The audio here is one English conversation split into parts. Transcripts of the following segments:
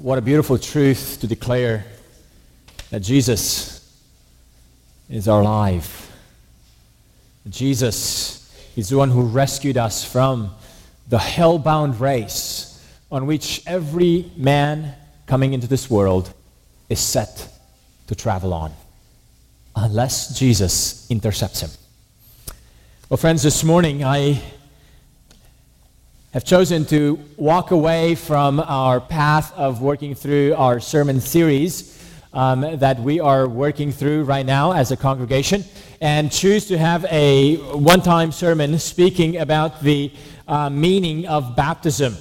What a beautiful truth to declare that Jesus is our life. Jesus is the one who rescued us from the hell-bound race on which every man coming into this world is set to travel on, unless Jesus intercepts him. Well, friends, this morning I have chosen to walk away from our path of working through our sermon series um, that we are working through right now as a congregation and choose to have a one time sermon speaking about the uh, meaning of baptism.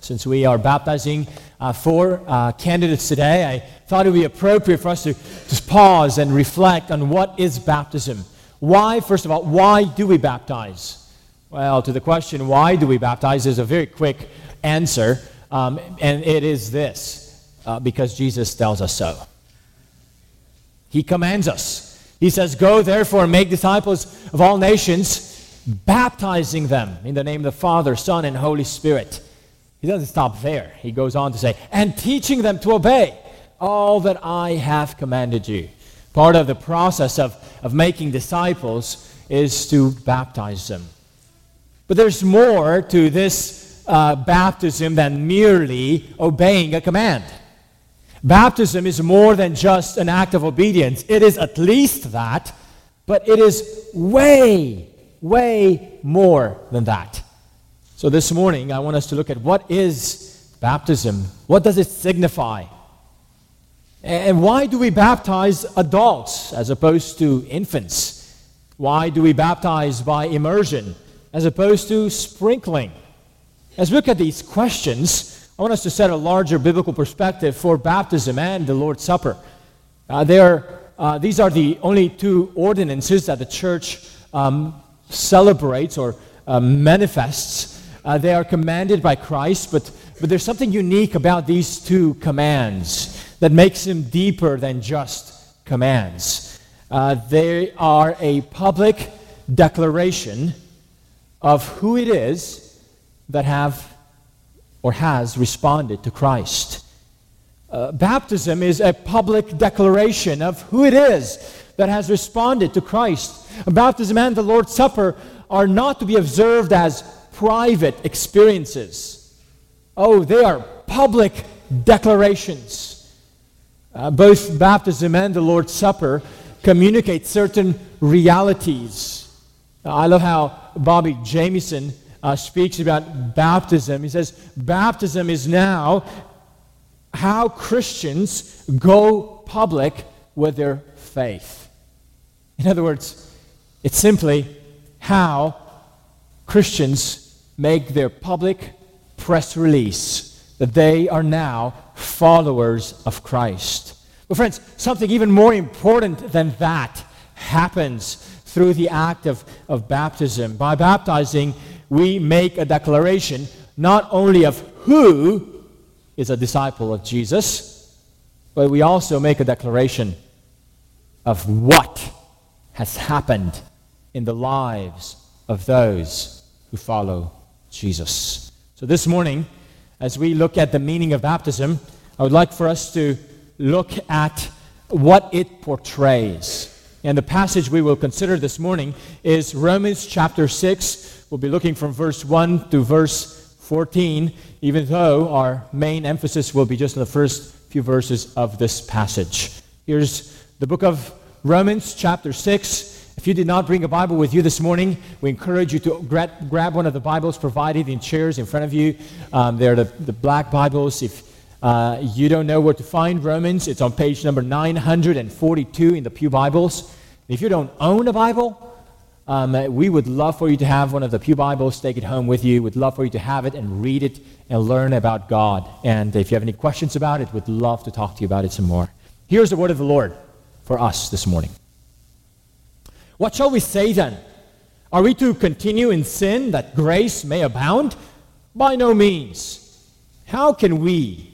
Since we are baptizing uh, four uh, candidates today, I thought it would be appropriate for us to just pause and reflect on what is baptism. Why, first of all, why do we baptize? Well, to the question, why do we baptize, is a very quick answer, um, and it is this uh, because Jesus tells us so. He commands us. He says, Go therefore and make disciples of all nations, baptizing them in the name of the Father, Son, and Holy Spirit. He doesn't stop there. He goes on to say, And teaching them to obey all that I have commanded you. Part of the process of, of making disciples is to baptize them. But there's more to this uh, baptism than merely obeying a command. Baptism is more than just an act of obedience. It is at least that, but it is way, way more than that. So this morning, I want us to look at what is baptism? What does it signify? And why do we baptize adults as opposed to infants? Why do we baptize by immersion? As opposed to sprinkling. As we look at these questions, I want us to set a larger biblical perspective for baptism and the Lord's Supper. Uh, are, uh, these are the only two ordinances that the church um, celebrates or uh, manifests. Uh, they are commanded by Christ, but, but there's something unique about these two commands that makes them deeper than just commands. Uh, they are a public declaration of who it is that have or has responded to Christ. Uh, baptism is a public declaration of who it is that has responded to Christ. Baptism and the Lord's Supper are not to be observed as private experiences. Oh, they are public declarations. Uh, both baptism and the Lord's Supper communicate certain realities. I love how Bobby Jamieson uh, speaks about baptism. He says, Baptism is now how Christians go public with their faith. In other words, it's simply how Christians make their public press release that they are now followers of Christ. But, friends, something even more important than that happens through the act of, of baptism. By baptizing, we make a declaration not only of who is a disciple of Jesus, but we also make a declaration of what has happened in the lives of those who follow Jesus. So this morning, as we look at the meaning of baptism, I would like for us to look at what it portrays. And the passage we will consider this morning is Romans chapter 6. We'll be looking from verse 1 to verse 14, even though our main emphasis will be just in the first few verses of this passage. Here's the book of Romans chapter 6. If you did not bring a Bible with you this morning, we encourage you to gra- grab one of the Bibles provided in chairs in front of you. Um, they're the, the black Bibles. If uh, you don't know where to find Romans, it's on page number 942 in the Pew Bibles. If you don't own a Bible, um, we would love for you to have one of the Pew Bibles, take it home with you. We'd love for you to have it and read it and learn about God. And if you have any questions about it, we'd love to talk to you about it some more. Here's the word of the Lord for us this morning. What shall we say then? Are we to continue in sin that grace may abound? By no means. How can we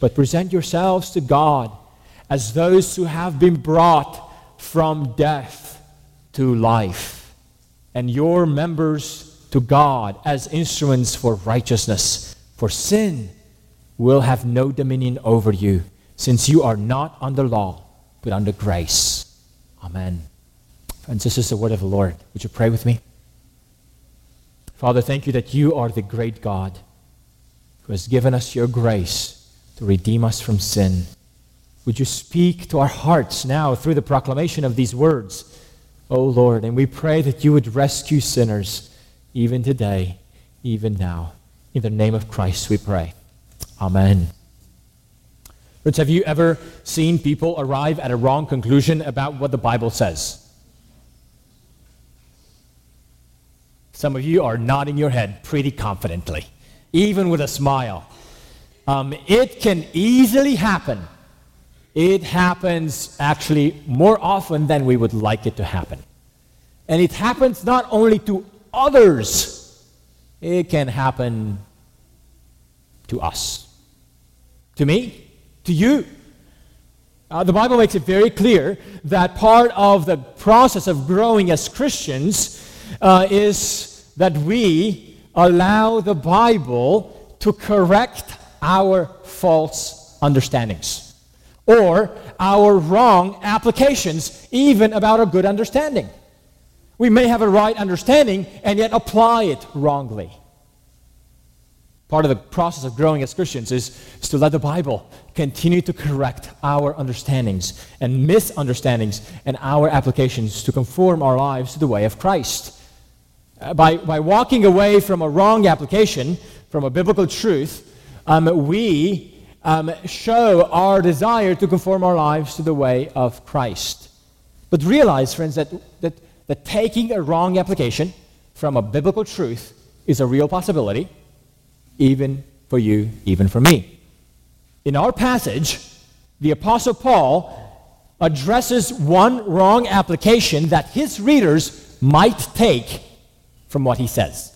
but present yourselves to God as those who have been brought from death to life, and your members to God as instruments for righteousness. For sin will have no dominion over you, since you are not under law, but under grace. Amen. Friends, this is the word of the Lord. Would you pray with me? Father, thank you that you are the great God who has given us your grace to redeem us from sin. Would you speak to our hearts now through the proclamation of these words, O Lord? And we pray that you would rescue sinners even today, even now. In the name of Christ, we pray. Amen. Friends, have you ever seen people arrive at a wrong conclusion about what the Bible says? Some of you are nodding your head pretty confidently, even with a smile. Um, it can easily happen. It happens actually more often than we would like it to happen. And it happens not only to others, it can happen to us, to me, to you. Uh, the Bible makes it very clear that part of the process of growing as Christians uh, is that we allow the Bible to correct our false understandings or our wrong applications, even about a good understanding. We may have a right understanding and yet apply it wrongly. Part of the process of growing as Christians is, is to let the Bible continue to correct our understandings and misunderstandings and our applications to conform our lives to the way of Christ. Uh, by, by walking away from a wrong application, from a biblical truth, um, we um, show our desire to conform our lives to the way of Christ. But realize, friends, that, that, that taking a wrong application from a biblical truth is a real possibility even for you, even for me. In our passage, the Apostle Paul addresses one wrong application that his readers might take from what he says.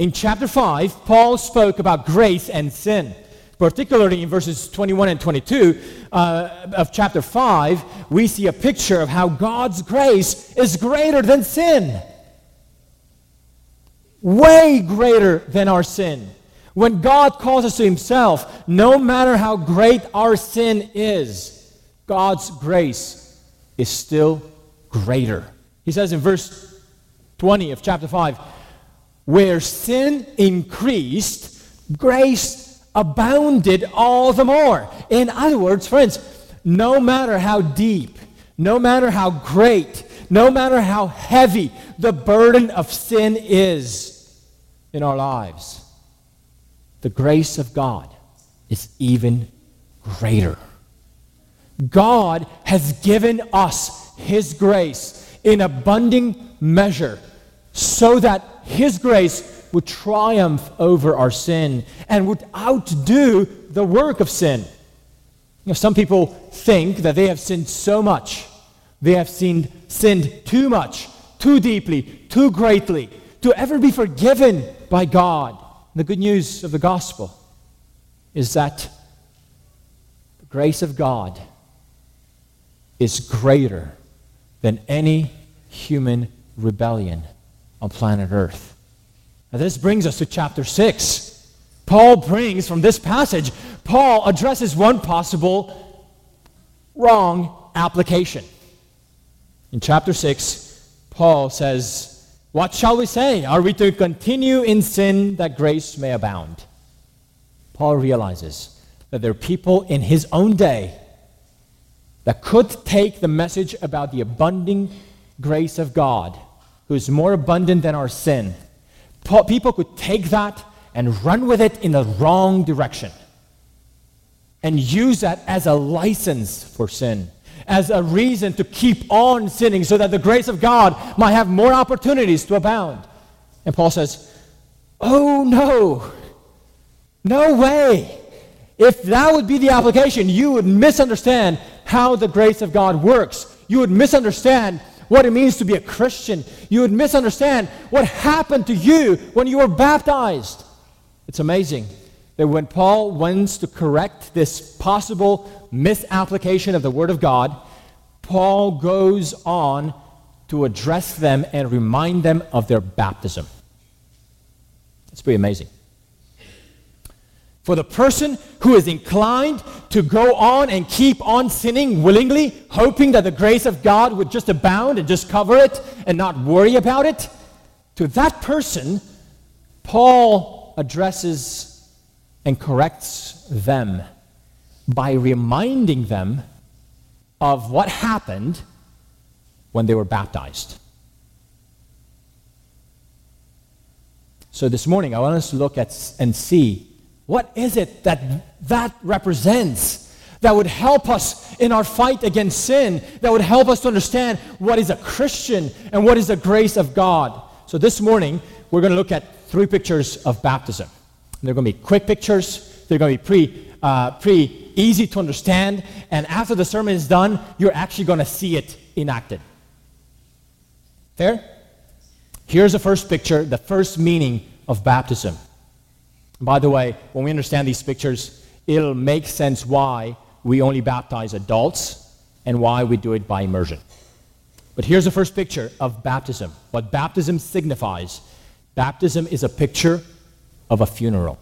In chapter 5, Paul spoke about grace and sin. Particularly in verses 21 and 22 uh, of chapter 5, we see a picture of how God's grace is greater than sin way greater than our sin. When God calls us to Himself, no matter how great our sin is, God's grace is still greater. He says in verse 20 of chapter 5 where sin increased, grace abounded all the more. In other words, friends, no matter how deep, no matter how great, no matter how heavy the burden of sin is in our lives, the grace of God is even greater. God has given us His grace in abundant measure so that His grace would triumph over our sin and would outdo the work of sin. You know, some people think that they have sinned so much they have sinned, sinned too much, too deeply, too greatly to ever be forgiven by God. And the good news of the gospel is that the grace of God is greater than any human rebellion on planet Earth. Now, this brings us to chapter 6. Paul brings from this passage, Paul addresses one possible wrong application. In chapter 6, Paul says, What shall we say? Are we to continue in sin that grace may abound? Paul realizes that there are people in his own day that could take the message about the abundant grace of God, who is more abundant than our sin. People could take that and run with it in the wrong direction and use that as a license for sin, as a reason to keep on sinning so that the grace of God might have more opportunities to abound. And Paul says, Oh no, no way. If that would be the application, you would misunderstand how the grace of God works. You would misunderstand what it means to be a Christian. You would misunderstand what happened to you when you were baptized. It's amazing that when Paul wants to correct this possible misapplication of the Word of God, Paul goes on to address them and remind them of their baptism. It's pretty amazing. For the person who is inclined to go on and keep on sinning willingly, hoping that the grace of God would just abound and just cover it and not worry about it, to that person, Paul addresses and corrects them by reminding them of what happened when they were baptized. So this morning, I want us to look at and see what is it that that represents that would help us in our fight against sin, that would help us to understand what is a Christian and what is the grace of God? So this morning, we're going to look at three pictures of baptism. they're going to be quick pictures, they're going to be pretty, uh, pretty easy to understand, and after the sermon is done, you're actually going to see it enacted. Fair? Here's the first picture, the first meaning of baptism. By the way, when we understand these pictures, it'll make sense why we only baptize adults and why we do it by immersion. But here's the first picture of baptism. What baptism signifies baptism is a picture of a funeral.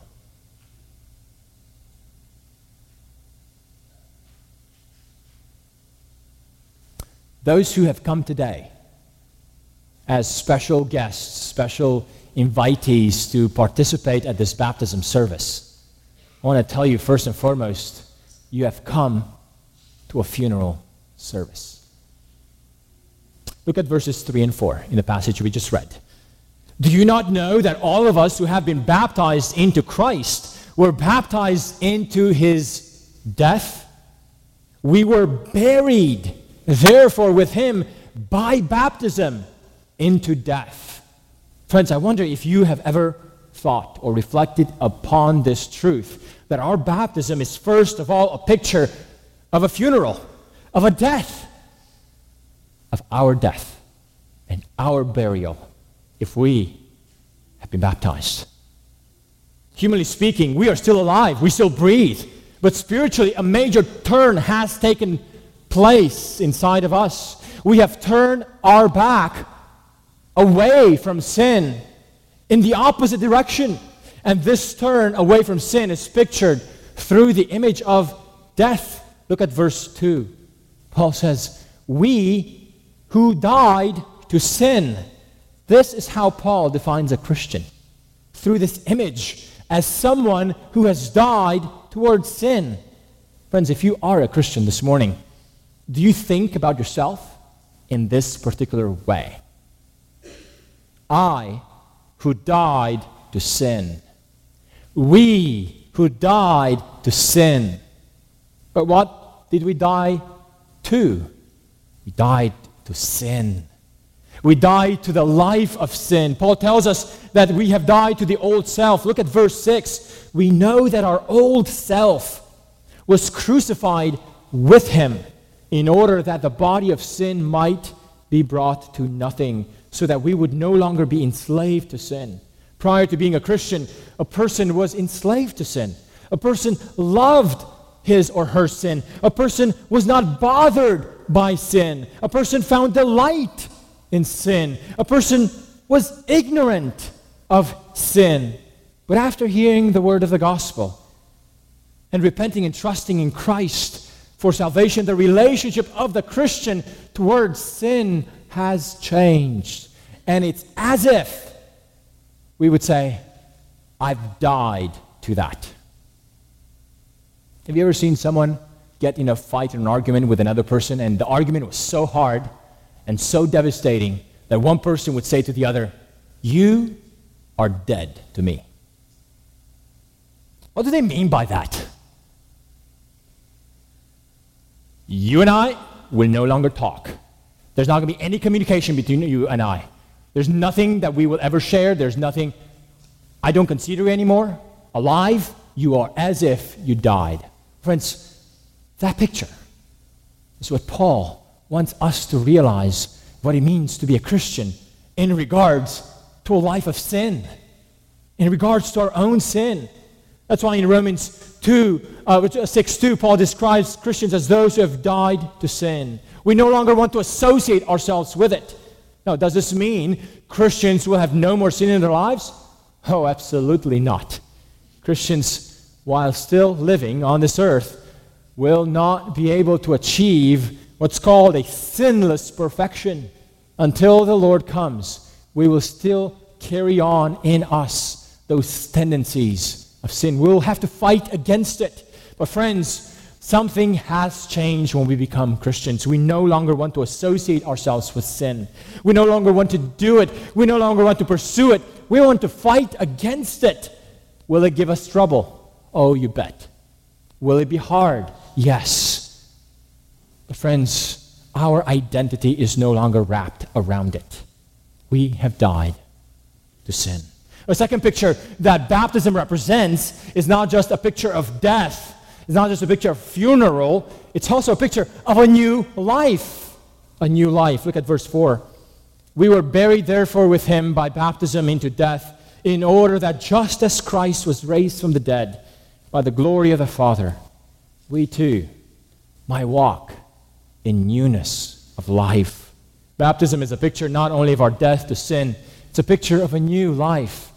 Those who have come today as special guests, special invitees to participate at this baptism service, I want to tell you first and foremost, you have come to a funeral service. Look at verses 3 and 4 in the passage we just read. Do you not know that all of us who have been baptized into Christ were baptized into his death? We were buried, therefore, with him by baptism into death Friends, I wonder if you have ever thought or reflected upon this truth that our baptism is first of all a picture of a funeral, of a death, of our death and our burial if we have been baptized. Humanly speaking, we are still alive, we still breathe, but spiritually, a major turn has taken place inside of us. We have turned our back away from sin in the opposite direction. And this turn away from sin is pictured through the image of death. Look at verse 2. Paul says, We who died to sin. This is how Paul defines a Christian through this image as someone who has died towards sin. Friends, if you are a Christian this morning, do you think about yourself in this particular way? I who died to sin. We who died to sin. But what did we die to? We died to sin. We died to the life of sin. Paul tells us that we have died to the old self. Look at verse 6. We know that our old self was crucified with him in order that the body of sin might be brought to nothing so that we would no longer be enslaved to sin. Prior to being a Christian, a person was enslaved to sin. A person loved his or her sin. A person was not bothered by sin. A person found delight in sin. A person was ignorant of sin. But after hearing the word of the gospel and repenting and trusting in Christ for salvation, the relationship of the Christian towards sin has changed. And it's as if we would say, I've died to that. Have you ever seen someone get in a fight or an argument with another person, and the argument was so hard and so devastating that one person would say to the other, You are dead to me? What do they mean by that? You and I will no longer talk. There's not going to be any communication between you and I. There's nothing that we will ever share. There's nothing. I don't consider anymore alive. You are as if you died. Friends, that picture is what Paul wants us to realize what it means to be a Christian in regards to a life of sin, in regards to our own sin. That's why in Romans 2, uh, 6 2, Paul describes Christians as those who have died to sin. We no longer want to associate ourselves with it. Now, does this mean Christians will have no more sin in their lives? Oh, absolutely not. Christians, while still living on this earth, will not be able to achieve what's called a sinless perfection. Until the Lord comes, we will still carry on in us those tendencies of sin. We'll have to fight against it. But, friends, something has changed when we become Christians. We no longer want to associate ourselves with sin. We no longer want to do it. We no longer want to pursue it. We want to fight against it. Will it give us trouble? Oh, you bet. Will it be hard? Yes. But, friends, our identity is no longer wrapped around it. We have died to sin. A second picture that baptism represents is not just a picture of death, it's not just a picture of funeral, it's also a picture of a new life. A new life. Look at verse 4. We were buried, therefore, with him by baptism into death, in order that just as Christ was raised from the dead by the glory of the Father, we too might walk in newness of life. Baptism is a picture not only of our death to sin, it's a picture of a new life.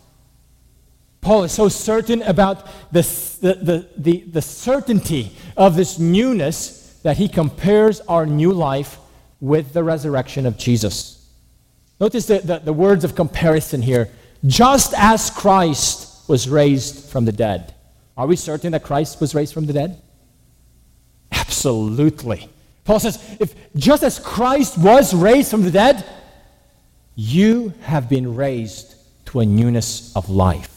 Paul is so certain about the, the, the, the, certainty of this newness that he compares our new life with the resurrection of Jesus. Notice the, the, the words of comparison here. Just as Christ was raised from the dead. Are we certain that Christ was raised from the dead? Absolutely. Paul says, if just as Christ was raised from the dead, you have been raised to a newness of life.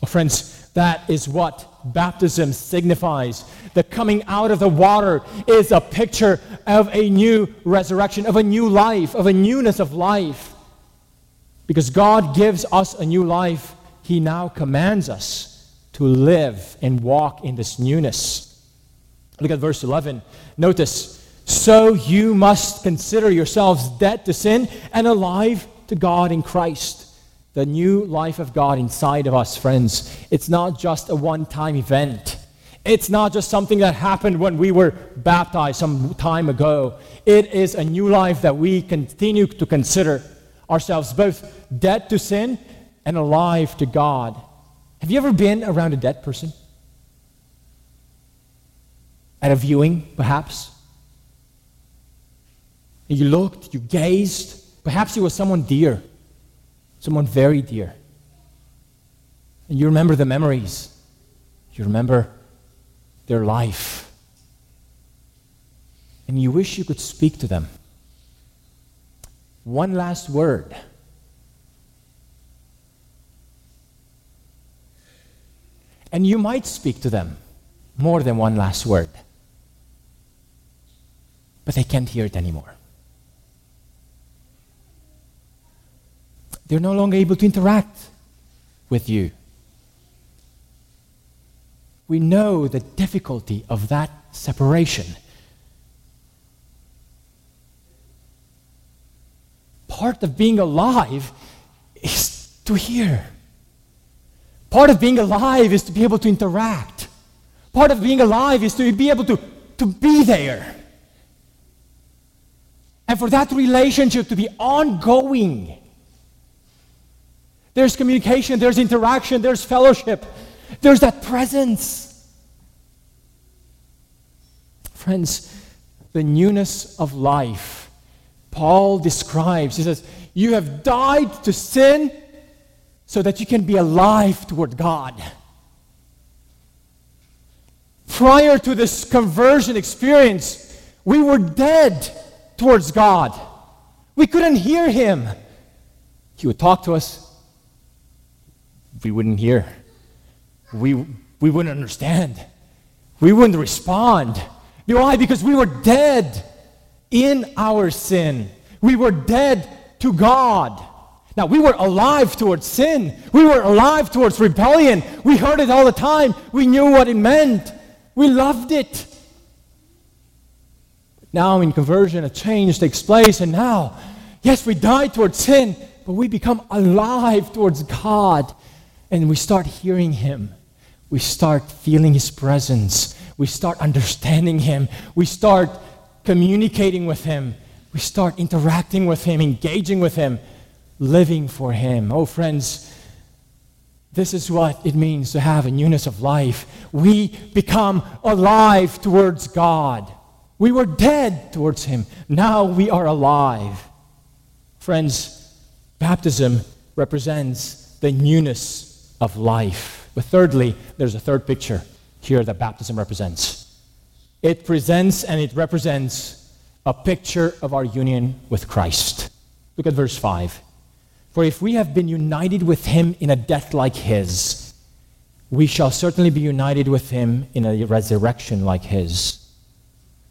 Well, friends, that is what baptism signifies. The coming out of the water is a picture of a new resurrection, of a new life, of a newness of life. Because God gives us a new life, He now commands us to live and walk in this newness. Look at verse 11. Notice, so you must consider yourselves dead to sin and alive to God in Christ. The new life of God inside of us, friends, it's not just a one time event. It's not just something that happened when we were baptized some time ago. It is a new life that we continue to consider ourselves both dead to sin and alive to God. Have you ever been around a dead person? at a viewing, perhaps. You looked, you gazed. Perhaps it was someone dear, someone very dear. And you remember the memories, you remember their life. And you wish you could speak to them. One last word. And you might speak to them more than one last word but they can't hear it anymore. They're no longer able to interact with you. We know the difficulty of that separation. Part of being alive is to hear. Part of being alive is to be able to interact. Part of being alive is to be able to, to be there. And for that relationship to be ongoing. There's communication, there's interaction, there's fellowship, there's that presence. Friends, the newness of life, Paul describes, he says, You have died to sin so that you can be alive toward God. Prior to this conversion experience, we were dead towards God. We couldn't hear Him. He would talk to us, we wouldn't hear. We, we wouldn't understand. We wouldn't respond. You why? Because we were dead in our sin. We were dead to God. Now, we were alive towards sin. We were alive towards rebellion. We heard it all the time. We knew what it meant. We loved it. Now, in conversion, a change takes place, and now, yes, we die towards sin, but we become alive towards God, and we start hearing Him. We start feeling His presence. We start understanding Him. We start communicating with Him. We start interacting with Him, engaging with Him, living for Him. Oh, friends, this is what it means to have a newness of life. We become alive towards God. We were dead towards Him. Now we are alive. Friends, baptism represents the newness of life. But thirdly, there's a third picture here that baptism represents. It presents and it represents a picture of our union with Christ. Look at verse 5. For if we have been united with him in a death like his, we shall certainly be united with him in a resurrection like his.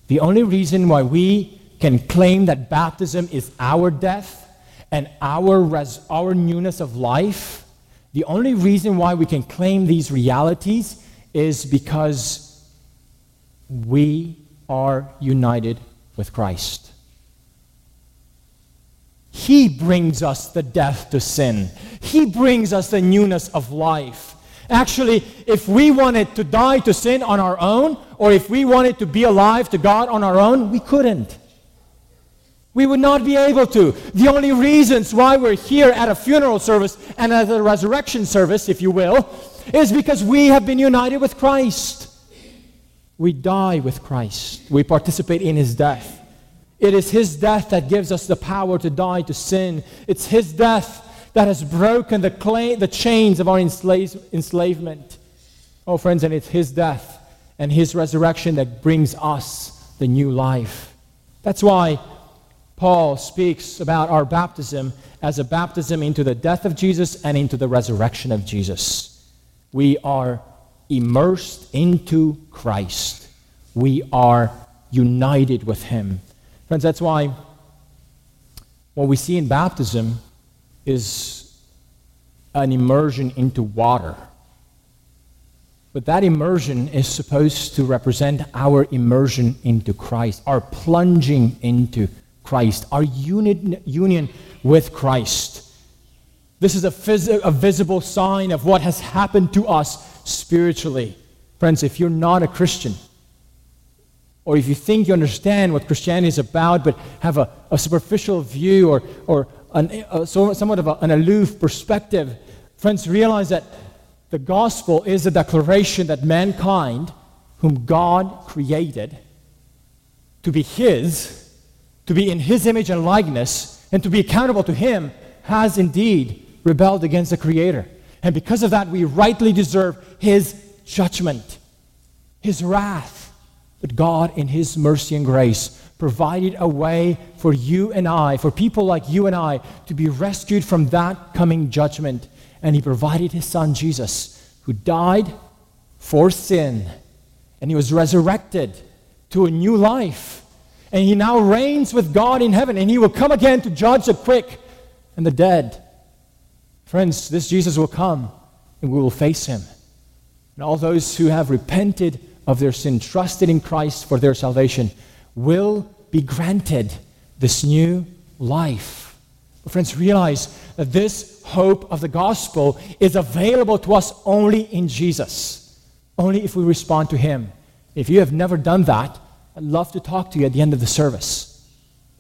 The only reason why we can claim that baptism is our death and our, res- our newness of life, the only reason why we can claim these realities is because we are united with Christ. He brings us the death to sin. He brings us the newness of life. Actually, if we wanted to die to sin on our own, or if we wanted to be alive to God on our own, we couldn't. We would not be able to. The only reasons why we're here at a funeral service and at a resurrection service, if you will, is because we have been united with Christ. We die with Christ, we participate in his death. It is His death that gives us the power to die to sin. It's His death that has broken the, clay, the chains of our enslave, enslavement. Oh, friends, and it's His death and His resurrection that brings us the new life. That's why Paul speaks about our baptism as a baptism into the death of Jesus and into the resurrection of Jesus. We are immersed into Christ, we are united with Him. Friends, that's why what we see in baptism is an immersion into water. But that immersion is supposed to represent our immersion into Christ, our plunging into Christ, our union, union with Christ. This is a, phys- a visible sign of what has happened to us spiritually. Friends, if you're not a Christian, or if you think you understand what Christianity is about, but have a, a superficial view or, or an, a, somewhat of a, an aloof perspective, friends, realize that the gospel is a declaration that mankind, whom God created to be His, to be in His image and likeness, and to be accountable to Him, has indeed rebelled against the Creator. And because of that, we rightly deserve His judgment, His wrath. But God, in His mercy and grace, provided a way for you and I, for people like you and I, to be rescued from that coming judgment. And He provided His Son, Jesus, who died for sin. And He was resurrected to a new life. And He now reigns with God in heaven. And He will come again to judge the quick and the dead. Friends, this Jesus will come and we will face Him. And all those who have repented of their sin, trusted in Christ for their salvation, will be granted this new life. But friends, realize that this hope of the gospel is available to us only in Jesus. only if we respond to Him. If you have never done that, I'd love to talk to you at the end of the service.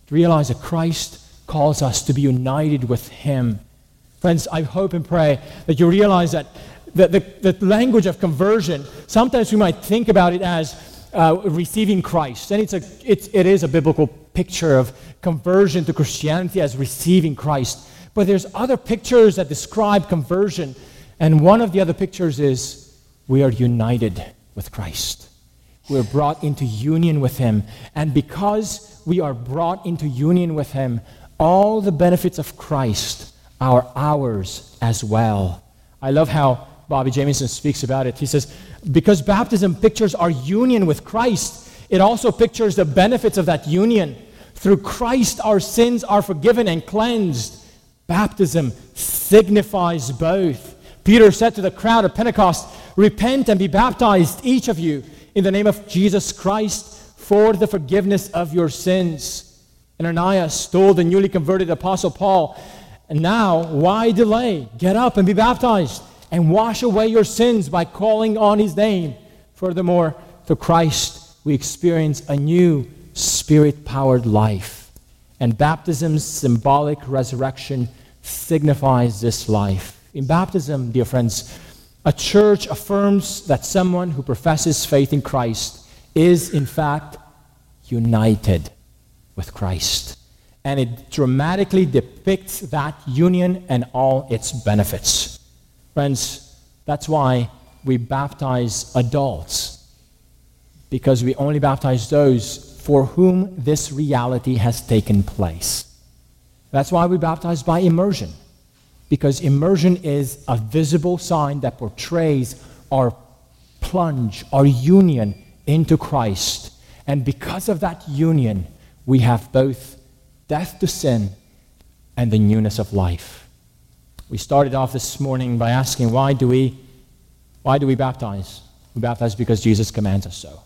To realize that Christ calls us to be united with Him. Friends, I hope and pray that you realize that the, the, the language of conversion, sometimes we might think about it as uh, receiving Christ. And it's a, it's, it is a biblical picture of conversion to Christianity as receiving Christ. But there's other pictures that describe conversion. And one of the other pictures is we are united with Christ. We're brought into union with Him. And because we are brought into union with Him, all the benefits of Christ are ours as well. I love how Bobby Jamieson speaks about it. He says, because baptism pictures our union with Christ, it also pictures the benefits of that union. Through Christ, our sins are forgiven and cleansed. Baptism signifies both. Peter said to the crowd at Pentecost, Repent and be baptized, each of you, in the name of Jesus Christ for the forgiveness of your sins. Ananias told the newly converted Apostle Paul, and now, why delay? Get up and be baptized and wash away your sins by calling on his name. Furthermore, through Christ, we experience a new spirit powered life. And baptism's symbolic resurrection signifies this life. In baptism, dear friends, a church affirms that someone who professes faith in Christ is, in fact, united with Christ. And it dramatically depicts that union and all its benefits. Friends, that's why we baptize adults, because we only baptize those for whom this reality has taken place. That's why we baptize by immersion because immersion is a visible sign that portrays our plunge, our union into Christ. And because of that union, we have both death to sin and the newness of life. We started off this morning by asking why do we why do we baptize? We baptize because Jesus commands us so.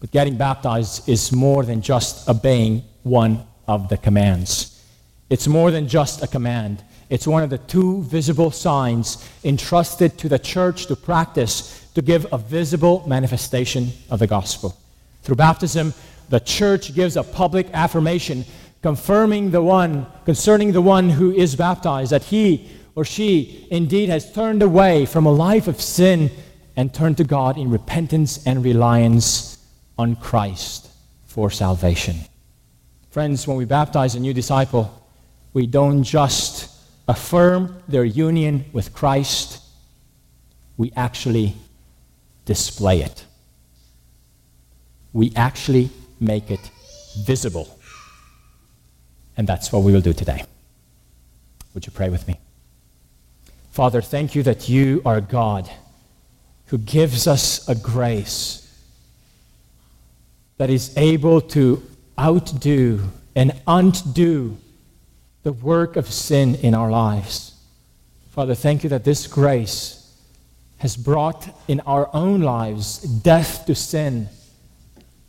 But getting baptized is more than just obeying one of the commands. It's more than just a command. It's one of the two visible signs entrusted to the church to practice to give a visible manifestation of the gospel. Through baptism, the church gives a public affirmation confirming the one, concerning the one who is baptized, that he or she indeed has turned away from a life of sin and turned to God in repentance and reliance on Christ for salvation. Friends, when we baptize a new disciple, we don't just affirm their union with Christ, we actually display it. We actually make it visible. And that's what we will do today. Would you pray with me? Father, thank you that you are God who gives us a grace that is able to outdo and undo the work of sin in our lives. Father, thank you that this grace has brought in our own lives death to sin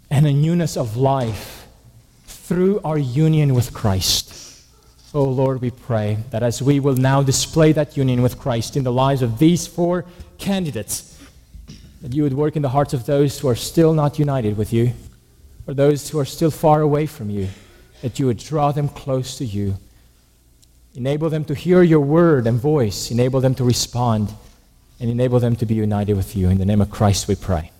and a newness of life through our union with Christ. Oh Lord, we pray that as we will now display that union with Christ in the lives of these four candidates, that you would work in the hearts of those who are still not united with you, or those who are still far away from you, that you would draw them close to you Enable them to hear your word and voice. Enable them to respond. And enable them to be united with you. In the name of Christ we pray.